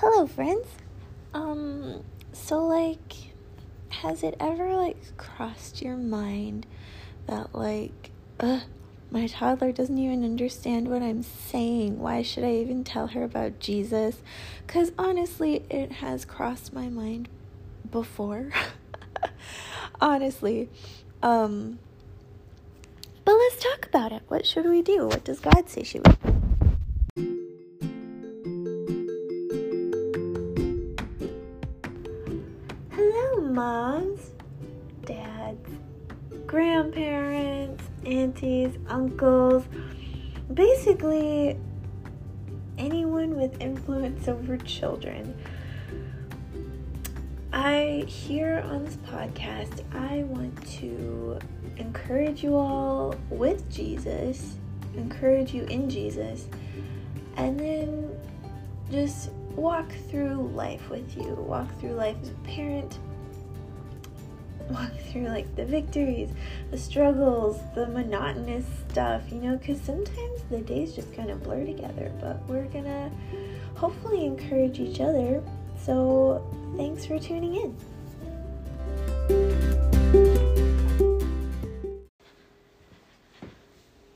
Hello, friends. Um, so like, has it ever like crossed your mind that like, ugh, my toddler doesn't even understand what I'm saying. Why should I even tell her about Jesus? Because honestly, it has crossed my mind before. honestly. Um, but let's talk about it. What should we do? What does God say should we moms, dads, grandparents, aunties, uncles, basically anyone with influence over children. I, here on this podcast, I want to encourage you all with Jesus, encourage you in Jesus, and then just walk through life with you, walk through life as a parent, walk through like the victories, the struggles, the monotonous stuff, you know, because sometimes the days just kind of blur together, but we're gonna hopefully encourage each other. So, thanks for tuning in.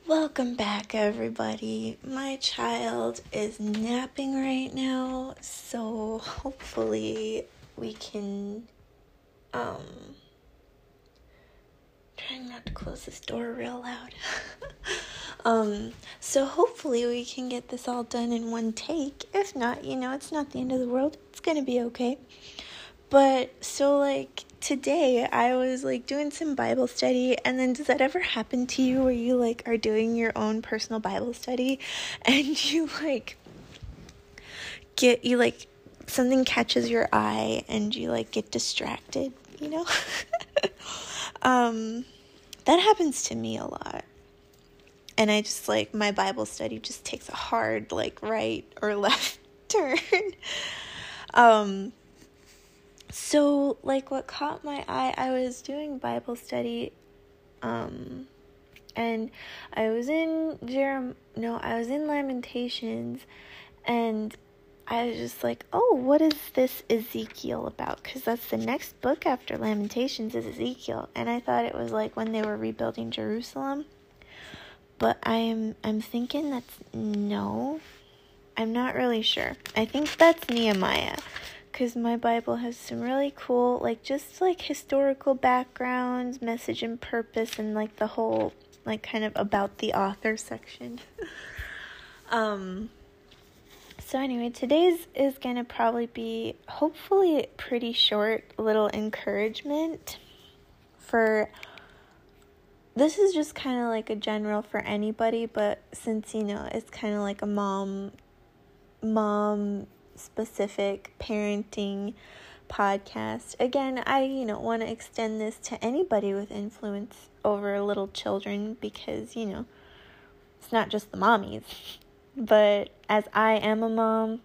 Welcome back, everybody. My child is napping right now, so hopefully we can um trying not to close this door real loud. um so hopefully we can get this all done in one take. If not, you know, it's not the end of the world. It's to be okay. But so like today I was like doing some Bible study and then does that ever happen to you where you like are doing your own personal Bible study and you like get you like something catches your eye and you like get distracted, you know? um that happens to me a lot. And I just like my Bible study just takes a hard like right or left turn. um so like what caught my eye i was doing bible study um and i was in jerem no i was in lamentations and i was just like oh what is this ezekiel about? Because that's the next book after lamentations is ezekiel. And i thought it was like when they were rebuilding jerusalem. But i'm i'm thinking that's no. I'm not really sure. I think that's nehemiah. Because my Bible has some really cool, like, just like historical backgrounds, message and purpose, and like the whole, like, kind of about the author section. um, so, anyway, today's is gonna probably be hopefully pretty short little encouragement for. This is just kind of like a general for anybody, but since you know it's kind of like a mom, mom specific parenting podcast. Again, I, you know, want to extend this to anybody with influence over little children because, you know, it's not just the mommies. But as I am a mom,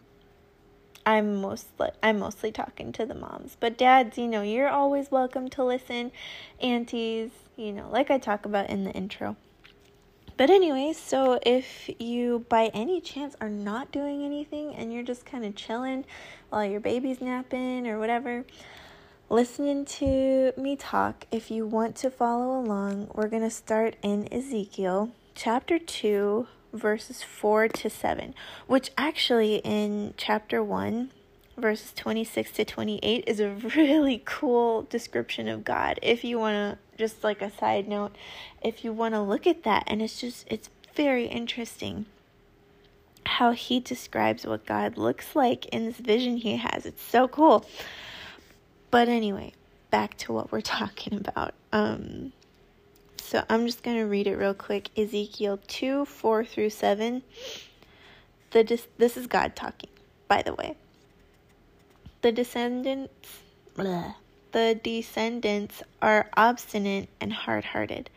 I'm mostly I'm mostly talking to the moms. But dads, you know, you're always welcome to listen. Aunties, you know, like I talk about in the intro. But anyway, so if you by any chance are not doing anything and you're just kind of chilling while your baby's napping or whatever, listening to me talk, if you want to follow along, we're going to start in Ezekiel chapter 2 verses 4 to 7, which actually in chapter 1 verses 26 to 28 is a really cool description of God. If you want to just like a side note, if you want to look at that, and it's just, it's very interesting how he describes what God looks like in this vision he has. It's so cool. But anyway, back to what we're talking about. Um, so I'm just going to read it real quick. Ezekiel 2 4 through 7. The this is God talking, by the way. The descendants. Blah the descendants are obstinate and hard hearted.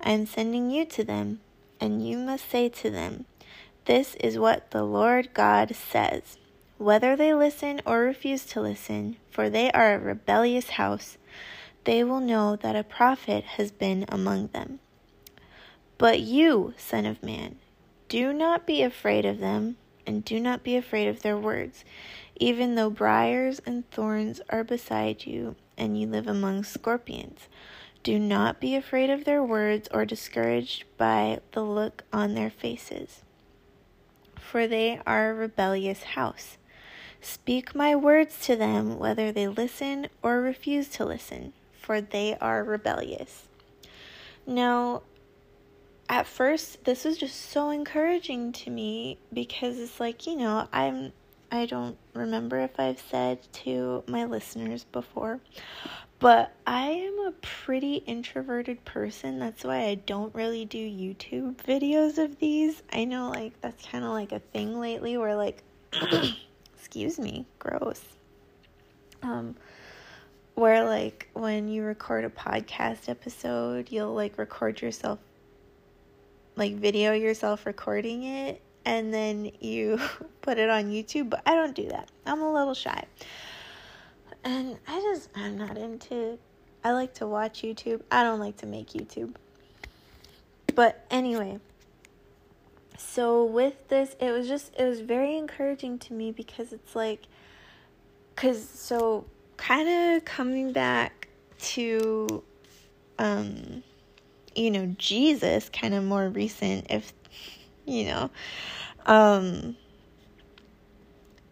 I am sending you to them, and you must say to them, This is what the Lord God says. Whether they listen or refuse to listen, for they are a rebellious house, they will know that a prophet has been among them. But you, Son of Man, do not be afraid of them, and do not be afraid of their words even though briars and thorns are beside you, and you live among scorpions. Do not be afraid of their words or discouraged by the look on their faces, for they are a rebellious house. Speak my words to them, whether they listen or refuse to listen, for they are rebellious. Now, at first, this was just so encouraging to me because it's like, you know, I'm I don't remember if I've said to my listeners before, but I am a pretty introverted person. That's why I don't really do YouTube videos of these. I know, like, that's kind of like a thing lately where, like, excuse me, gross. Um, where, like, when you record a podcast episode, you'll, like, record yourself, like, video yourself recording it and then you put it on YouTube, but I don't do that. I'm a little shy. And I just, I'm not into, I like to watch YouTube. I don't like to make YouTube. But anyway, so with this, it was just, it was very encouraging to me because it's like, because so kind of coming back to, um, you know, Jesus, kind of more recent, if you know. Um,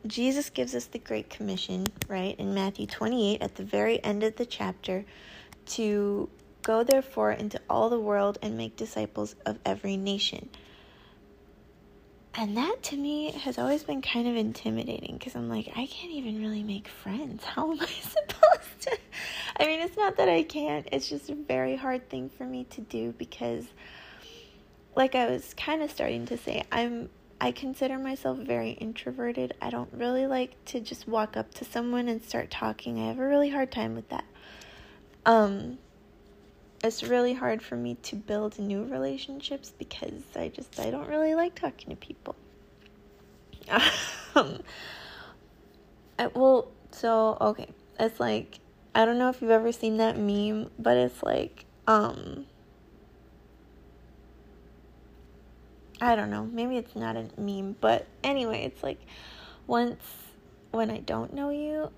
Jesus gives us the Great Commission, right, in Matthew 28 at the very end of the chapter to go therefore into all the world and make disciples of every nation. And that to me has always been kind of intimidating because I'm like, I can't even really make friends. How am I supposed to? I mean, it's not that I can't, it's just a very hard thing for me to do because like I was kind of starting to say, I'm I consider myself very introverted. I don't really like to just walk up to someone and start talking. I have a really hard time with that. Um it's really hard for me to build new relationships because I just I don't really like talking to people. um, I, well, so okay, it's like I don't know if you've ever seen that meme, but it's like um I don't know, maybe it's not a meme, but anyway, it's like once when I don't know you,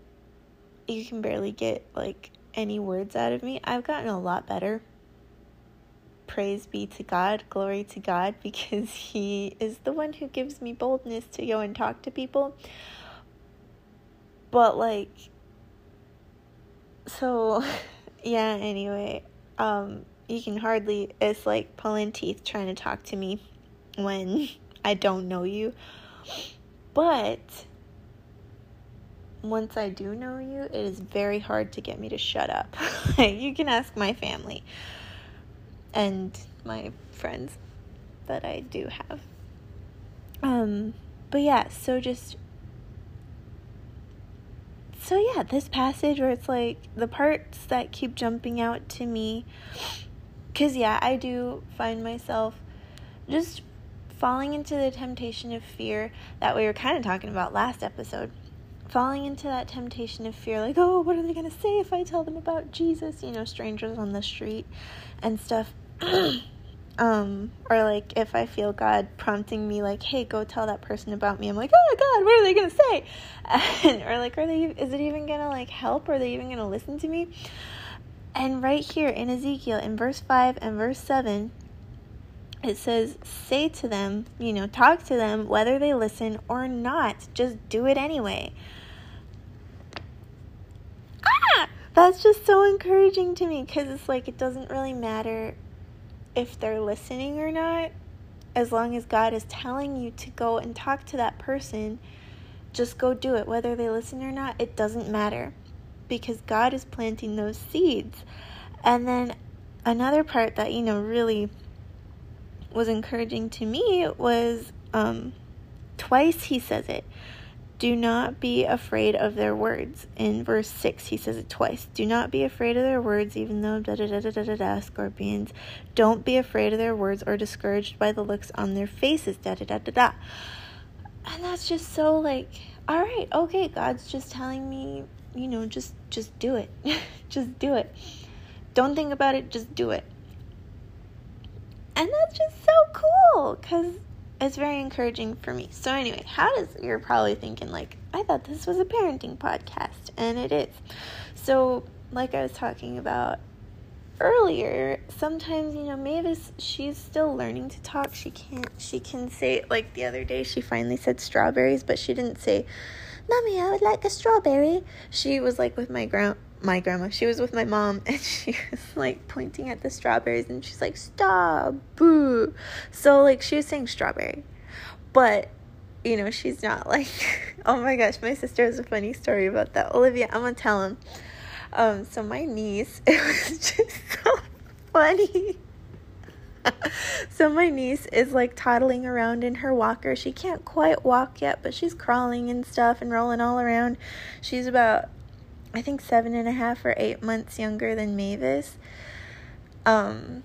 you can barely get like any words out of me. I've gotten a lot better. Praise be to God, glory to God, because He is the one who gives me boldness to go and talk to people. But, like, so, yeah, anyway, um, you can hardly, it's like pulling teeth trying to talk to me when I don't know you. But once I do know you, it is very hard to get me to shut up. you can ask my family and my friends that I do have. Um, but yeah, so just so yeah, this passage where it's like the parts that keep jumping out to me cuz yeah, I do find myself just falling into the temptation of fear that we were kind of talking about last episode. Falling into that temptation of fear, like, oh, what are they going to say if I tell them about Jesus? You know, strangers on the street and stuff. um, or like if I feel God prompting me, like, hey, go tell that person about me, I'm like, oh God, what are they gonna say? And, or like, are they? Is it even gonna like help? Are they even gonna listen to me? And right here in Ezekiel, in verse five and verse seven, it says, say to them, you know, talk to them whether they listen or not. Just do it anyway. Ah! That's just so encouraging to me because it's like it doesn't really matter if they're listening or not. As long as God is telling you to go and talk to that person, just go do it. Whether they listen or not, it doesn't matter because God is planting those seeds. And then another part that, you know, really was encouraging to me was um, twice he says it. Do not be afraid of their words. In verse 6, he says it twice. Do not be afraid of their words, even though da da da da da da da, scorpions. Don't be afraid of their words or discouraged by the looks on their faces, da da da da da. And that's just so like, all right, okay, God's just telling me, you know, just just do it. just do it. Don't think about it, just do it. And that's just so cool because it's very encouraging for me. So anyway, how does you're probably thinking like I thought this was a parenting podcast and it is. So like I was talking about earlier, sometimes you know Mavis she's still learning to talk. She can't she can say like the other day she finally said strawberries, but she didn't say, "Mommy, I would like a strawberry." She was like with my grand my grandma. She was with my mom and she was like pointing at the strawberries and she's like, "Stop, boo." So like she was saying strawberry. But you know, she's not like oh my gosh, my sister has a funny story about that. Olivia, I'm gonna tell him. Um, so my niece, it was just so funny. so my niece is like toddling around in her walker. She can't quite walk yet, but she's crawling and stuff and rolling all around. She's about I think seven and a half or eight months younger than Mavis. Um,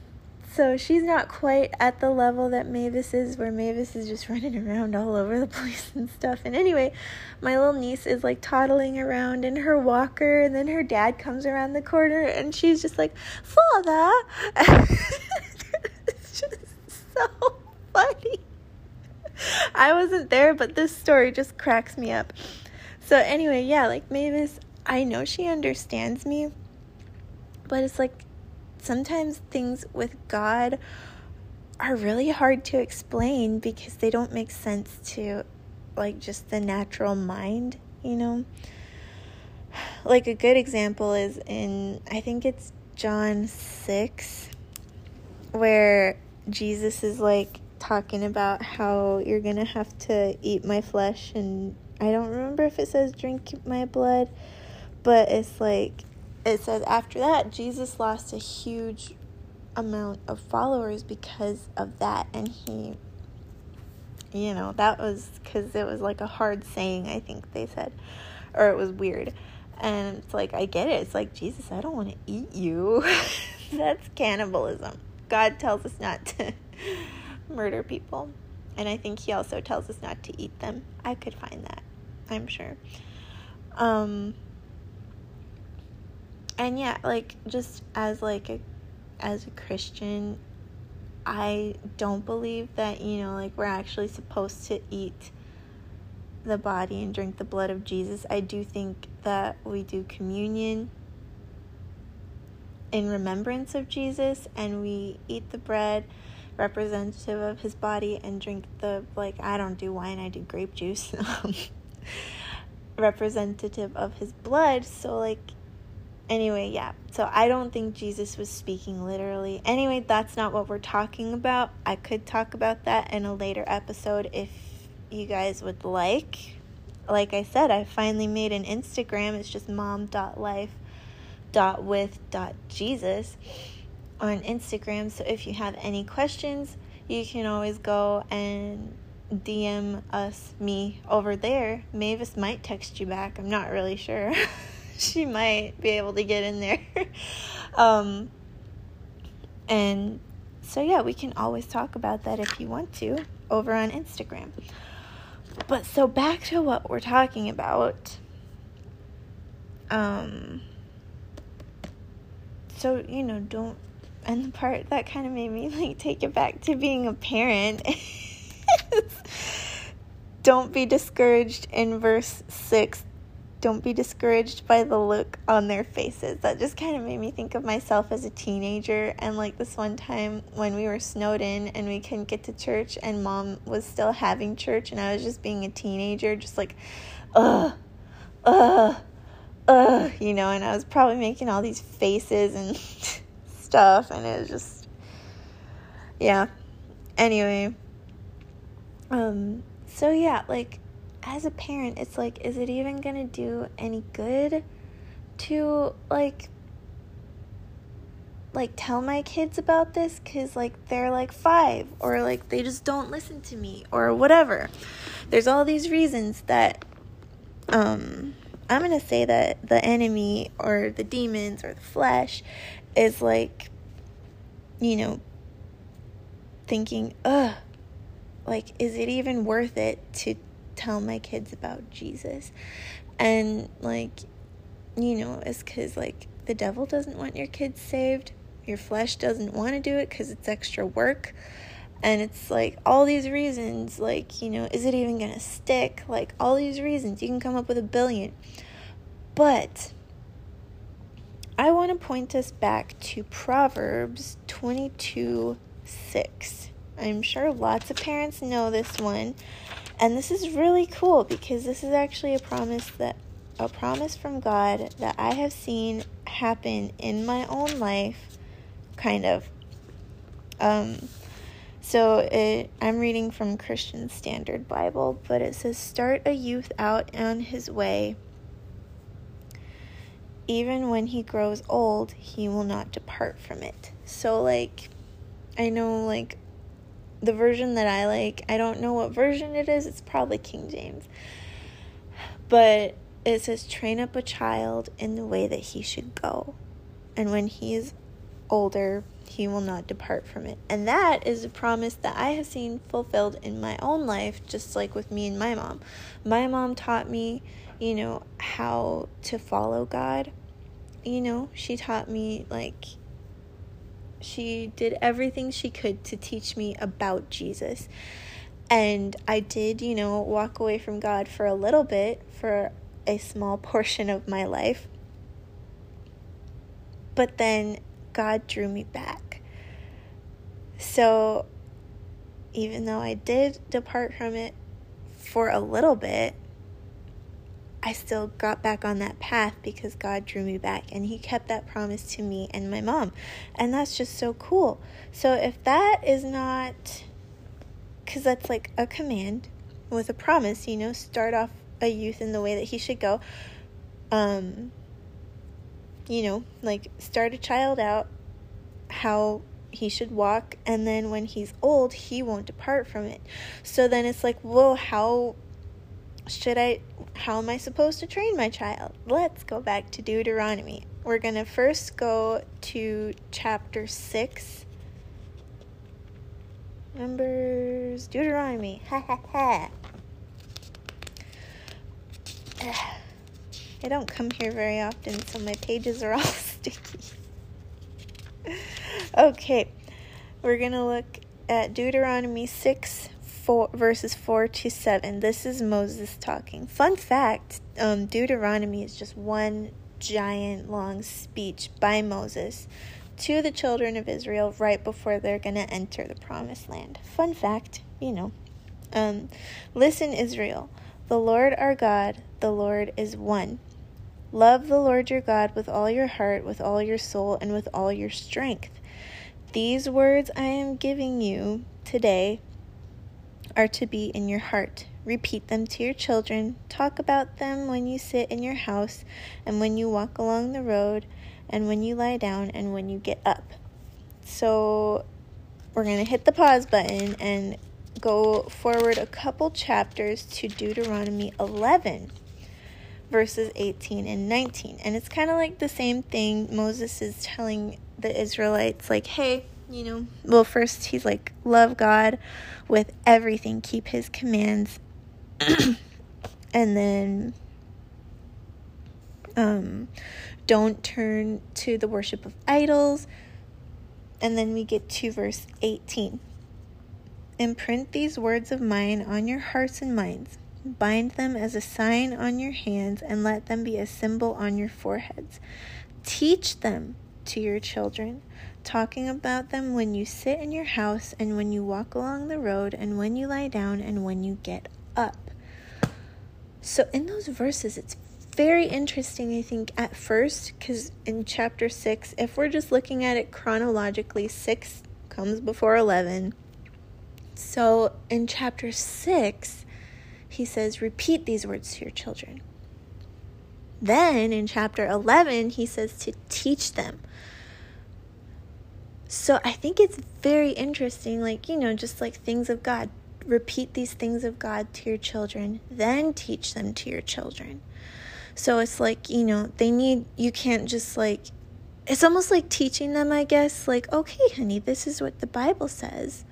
so she's not quite at the level that Mavis is, where Mavis is just running around all over the place and stuff. And anyway, my little niece is like toddling around in her walker, and then her dad comes around the corner, and she's just like, Father! it's just so funny. I wasn't there, but this story just cracks me up. So, anyway, yeah, like Mavis, I know she understands me, but it's like sometimes things with God are really hard to explain because they don't make sense to like just the natural mind, you know? Like a good example is in I think it's John 6 where Jesus is like talking about how you're going to have to eat my flesh and I don't remember if it says drink my blood but it's like, it says after that, Jesus lost a huge amount of followers because of that. And he, you know, that was because it was like a hard saying, I think they said, or it was weird. And it's like, I get it. It's like, Jesus, I don't want to eat you. That's cannibalism. God tells us not to murder people. And I think he also tells us not to eat them. I could find that, I'm sure. Um, and yeah, like just as like a as a Christian, I don't believe that, you know, like we're actually supposed to eat the body and drink the blood of Jesus. I do think that we do communion in remembrance of Jesus and we eat the bread representative of his body and drink the like I don't do wine, I do grape juice. Um, representative of his blood. So like Anyway, yeah. So I don't think Jesus was speaking literally. Anyway, that's not what we're talking about. I could talk about that in a later episode if you guys would like. Like I said, I finally made an Instagram. It's just mom.life.with.jesus on Instagram. So if you have any questions, you can always go and DM us, me over there. Mavis might text you back. I'm not really sure. she might be able to get in there. um, and so, yeah, we can always talk about that if you want to over on Instagram. But so back to what we're talking about. Um, so, you know, don't, and the part that kind of made me like take it back to being a parent. don't be discouraged in verse 6 don't be discouraged by the look on their faces. That just kind of made me think of myself as a teenager. And like this one time when we were snowed in and we couldn't get to church, and mom was still having church, and I was just being a teenager, just like, ugh, ugh, ugh, you know, and I was probably making all these faces and stuff, and it was just, yeah. Anyway, um, so yeah, like, as a parent, it's like, is it even gonna do any good to like like tell my kids about this cuz like they're like 5 or like they just don't listen to me or whatever. There's all these reasons that um I'm to say that the enemy or the demons or the flesh is like you know thinking, "Ugh, like is it even worth it to tell my kids about Jesus. And like, you know, it's because like the devil doesn't want your kids saved, your flesh doesn't want to do it because it's extra work. And it's like all these reasons, like, you know, is it even going to stick? Like, all these reasons. You can come up with a billion. But I want to point us back to Proverbs 22 6. I'm sure lots of parents know this one. And this is really cool because this is actually a promise that a promise from God that I have seen happen in my own life kind of um so it I'm reading from Christian Standard Bible, but it says start a youth out on his way. Even when he grows old, he will not depart from it. So like I know like the version that I like, I don't know what version it is. It's probably King James. But it says, train up a child in the way that he should go. And when he is older, he will not depart from it. And that is a promise that I have seen fulfilled in my own life, just like with me and my mom. My mom taught me, you know, how to follow God. You know, she taught me, like, she did everything she could to teach me about Jesus. And I did, you know, walk away from God for a little bit, for a small portion of my life. But then God drew me back. So even though I did depart from it for a little bit, I still got back on that path because God drew me back and He kept that promise to me and my mom. And that's just so cool. So if that is not, because that's like a command with a promise, you know, start off a youth in the way that he should go. Um, you know, like start a child out how he should walk, and then when he's old, he won't depart from it. So then it's like, well, how should I, how am I supposed to train my child? Let's go back to Deuteronomy. We're going to first go to chapter 6. Numbers, Deuteronomy. Ha ha ha. I don't come here very often, so my pages are all sticky. okay, we're going to look at Deuteronomy 6 four, verses 4 to 7. This is Moses talking. Fun fact um, Deuteronomy is just one giant long speech by Moses to the children of Israel right before they're going to enter the promised land. Fun fact, you know. Um, Listen, Israel, the Lord our God, the Lord is one. Love the Lord your God with all your heart, with all your soul, and with all your strength. These words I am giving you today are to be in your heart. Repeat them to your children. Talk about them when you sit in your house, and when you walk along the road, and when you lie down, and when you get up. So, we're going to hit the pause button and go forward a couple chapters to Deuteronomy 11, verses 18 and 19. And it's kind of like the same thing. Moses is telling the Israelites, like, hey, you know, well, first he's like, love God with everything, keep his commands. and then um, don't turn to the worship of idols. And then we get to verse 18. Imprint these words of mine on your hearts and minds. Bind them as a sign on your hands, and let them be a symbol on your foreheads. Teach them to your children talking about them when you sit in your house and when you walk along the road and when you lie down and when you get up. So, in those verses, it's very interesting, I think, at first, because in chapter 6, if we're just looking at it chronologically, 6 comes before 11. So, in chapter 6, he says, Repeat these words to your children. Then in chapter 11, he says to teach them. So I think it's very interesting, like, you know, just like things of God. Repeat these things of God to your children, then teach them to your children. So it's like, you know, they need, you can't just like, it's almost like teaching them, I guess, like, okay, honey, this is what the Bible says.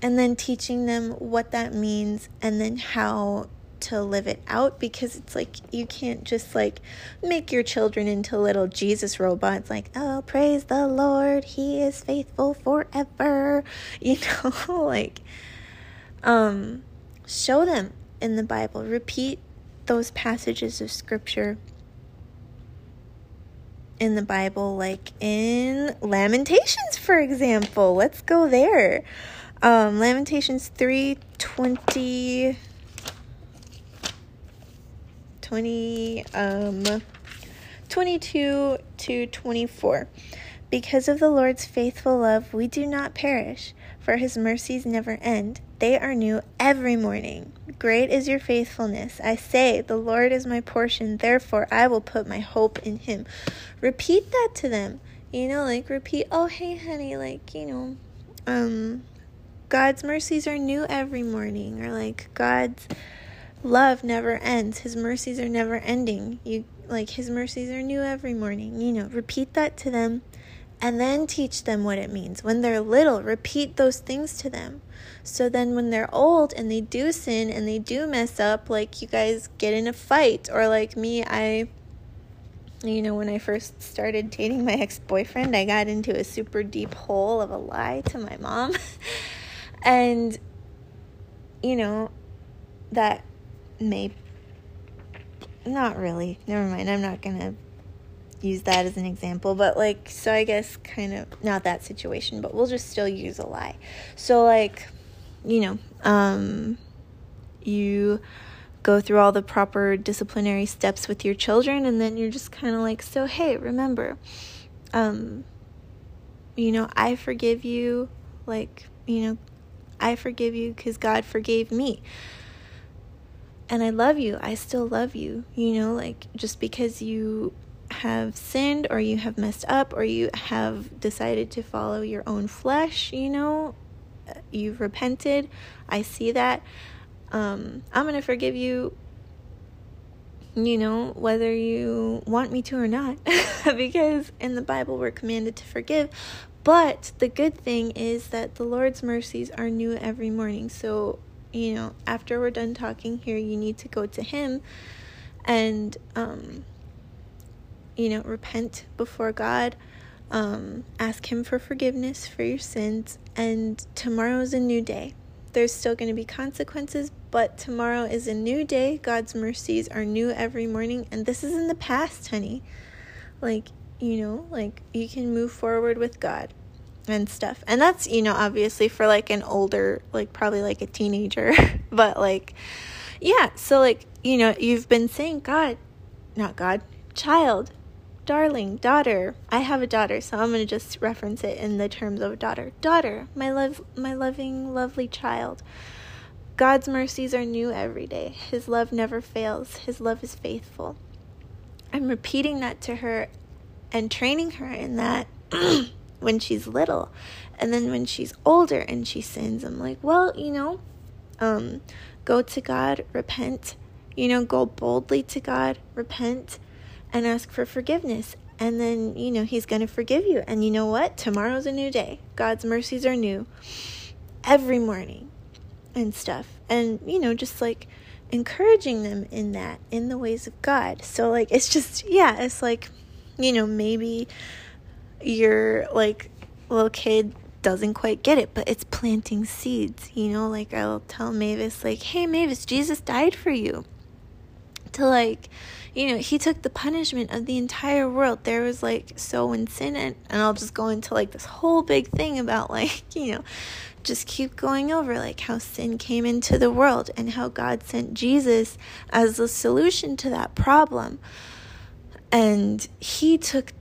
And then teaching them what that means and then how to live it out because it's like you can't just like make your children into little Jesus robots like oh praise the Lord. He is faithful forever. You know like um show them in the Bible. Repeat those passages of scripture in the Bible like in Lamentations for example. Let's go there. Um Lamentations 3 20 20 um 22 to 24 because of the Lord's faithful love we do not perish for his mercies never end. They are new every morning. Great is your faithfulness. I say the lord is my portion. Therefore i will put my hope in him. Repeat that to them. You know like repeat oh hey honey like you know um god's mercies are new every morning or like god's love never ends. His mercies are never ending. You like his mercies are new every morning. You know, repeat that to them and then teach them what it means. When they're little, repeat those things to them. So then when they're old and they do sin and they do mess up, like you guys get in a fight or like me, I you know, when I first started dating my ex-boyfriend, I got into a super deep hole of a lie to my mom. and you know, that may not really. Never mind. I'm not going to use that as an example, but like so I guess kind of not that situation, but we'll just still use a lie. So like, you know, um you go through all the proper disciplinary steps with your children and then you're just kind of like, "So hey, remember um you know, I forgive you like, you know, I forgive you cuz God forgave me." And I love you. I still love you. You know, like just because you have sinned or you have messed up or you have decided to follow your own flesh, you know, you've repented. I see that. Um, I'm going to forgive you, you know, whether you want me to or not, because in the Bible we're commanded to forgive. But the good thing is that the Lord's mercies are new every morning. So you know, after we're done talking here, you need to go to Him and, um, you know, repent before God. Um, ask Him for forgiveness for your sins. And tomorrow is a new day. There's still going to be consequences, but tomorrow is a new day. God's mercies are new every morning. And this is in the past, honey. Like, you know, like you can move forward with God and stuff. And that's, you know, obviously for like an older, like probably like a teenager, but like, yeah. So, like, you know, you've been saying, God, not God, child, darling, daughter. I have a daughter, so I'm going to just reference it in the terms of daughter. Daughter, my love, my loving, lovely child. God's mercies are new every day. His love never fails. His love is faithful. I'm repeating that to her and training her in that when she's little. And then when she's older and she sins, I'm like, well, you know, um, go to God, repent, you know, go boldly to God, repent, and ask for forgiveness. And then, you know, He's going to forgive you. And you know what? Tomorrow's a new day. God's mercies are new every morning and stuff. And, you know, just like encouraging them in that, in the ways of God. So, like, it's just, yeah, it's like, you know, maybe your like little kid doesn't quite get it, but it's planting seeds, you know, like I'll tell Mavis like, "Hey Mavis, Jesus died for you." To like, you know, he took the punishment of the entire world. There was like so in sin and, and I'll just go into like this whole big thing about like, you know, just keep going over like how sin came into the world and how God sent Jesus as the solution to that problem. And he took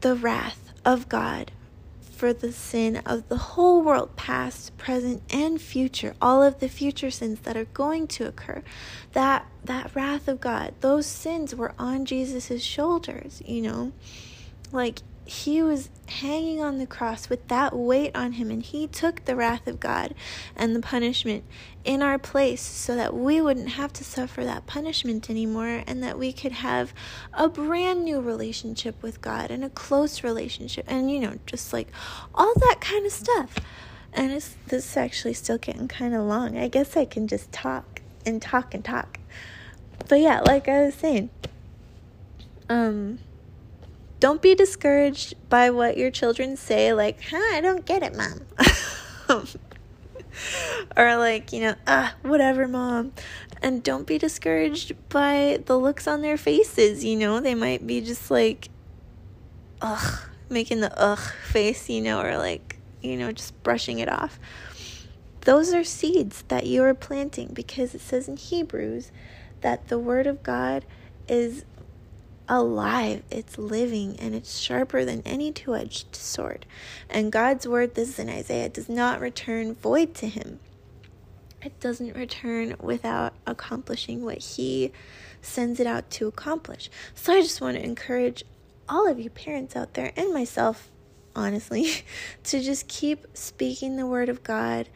the wrath of God for the sin of the whole world, past, present, and future, all of the future sins that are going to occur. That that wrath of God, those sins were on Jesus' shoulders, you know. Like he was hanging on the cross with that weight on him, and he took the wrath of God and the punishment in our place so that we wouldn't have to suffer that punishment anymore and that we could have a brand new relationship with God and a close relationship, and you know, just like all that kind of stuff. And it's this is actually still getting kind of long. I guess I can just talk and talk and talk. But yeah, like I was saying, um, don't be discouraged by what your children say, like, huh, I don't get it, mom. or like, you know, ah, whatever, mom. And don't be discouraged by the looks on their faces, you know, they might be just like, ugh, making the ugh face, you know, or like, you know, just brushing it off. Those are seeds that you are planting because it says in Hebrews that the Word of God is alive, it's living, and it's sharper than any two edged sword. And God's Word, this is in Isaiah, does not return void to Him. It doesn't return without accomplishing what He sends it out to accomplish. So I just want to encourage all of you parents out there and myself, honestly, to just keep speaking the Word of God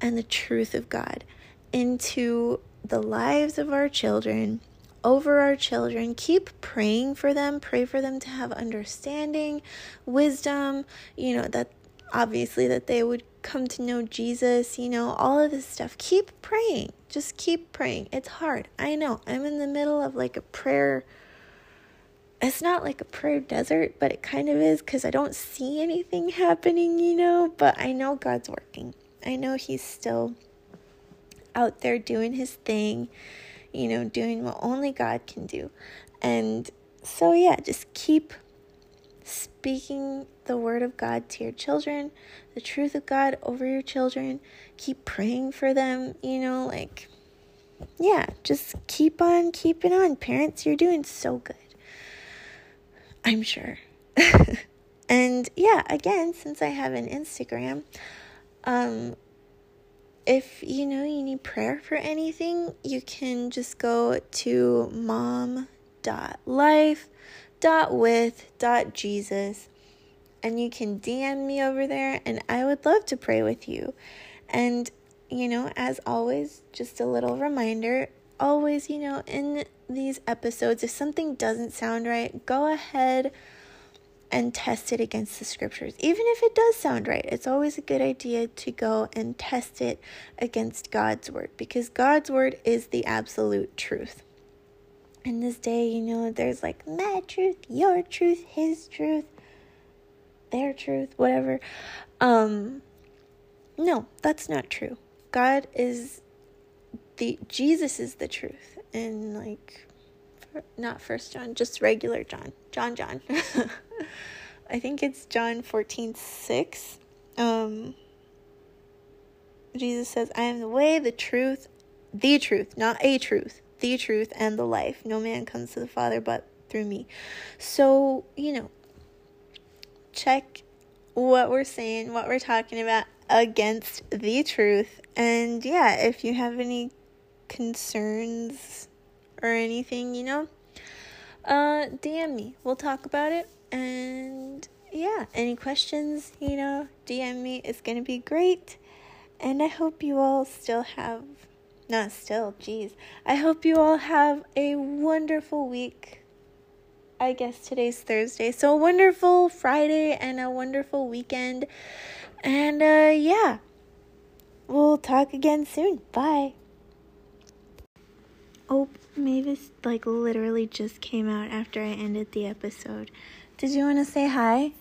and the truth of God into the lives of our children, over our children. Keep praying for them. Pray for them to have understanding, wisdom, you know, that obviously that they would come to know Jesus, you know, all of this stuff. Keep praying. Just keep praying. It's hard. I know. I'm in the middle of like a prayer it's not like a prayer desert, but it kind of is because I don't see anything happening, you know, but I know God's working. I know He's still out there doing His thing, you know, doing what only God can do. And so, yeah, just keep speaking the word of God to your children, the truth of God over your children. Keep praying for them, you know, like, yeah, just keep on keeping on. Parents, you're doing so good. I'm sure. and yeah, again, since I have an Instagram, um, if you know you need prayer for anything, you can just go to mom.life.with.jesus and you can DM me over there and I would love to pray with you. And you know, as always, just a little reminder, always, you know, in these episodes, if something doesn't sound right, go ahead and test it against the scriptures. Even if it does sound right, it's always a good idea to go and test it against God's word because God's word is the absolute truth. In this day, you know, there's like my truth, your truth, his truth, their truth, whatever. Um no, that's not true. God is the Jesus is the truth and like not first John, just regular John. John John. I think it's John 14 6. Um, Jesus says, I am the way, the truth, the truth, not a truth, the truth, and the life. No man comes to the Father but through me. So, you know, check what we're saying, what we're talking about against the truth. And yeah, if you have any concerns or anything, you know, uh, DM me. We'll talk about it. And yeah, any questions, you know, DM me. It's going to be great. And I hope you all still have, not still, geez. I hope you all have a wonderful week. I guess today's Thursday. So, a wonderful Friday and a wonderful weekend. And uh, yeah, we'll talk again soon. Bye. Oh, Mavis like literally just came out after I ended the episode. Did you want to say hi?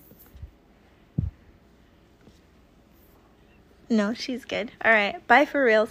No, she's good. All right. Bye for reals.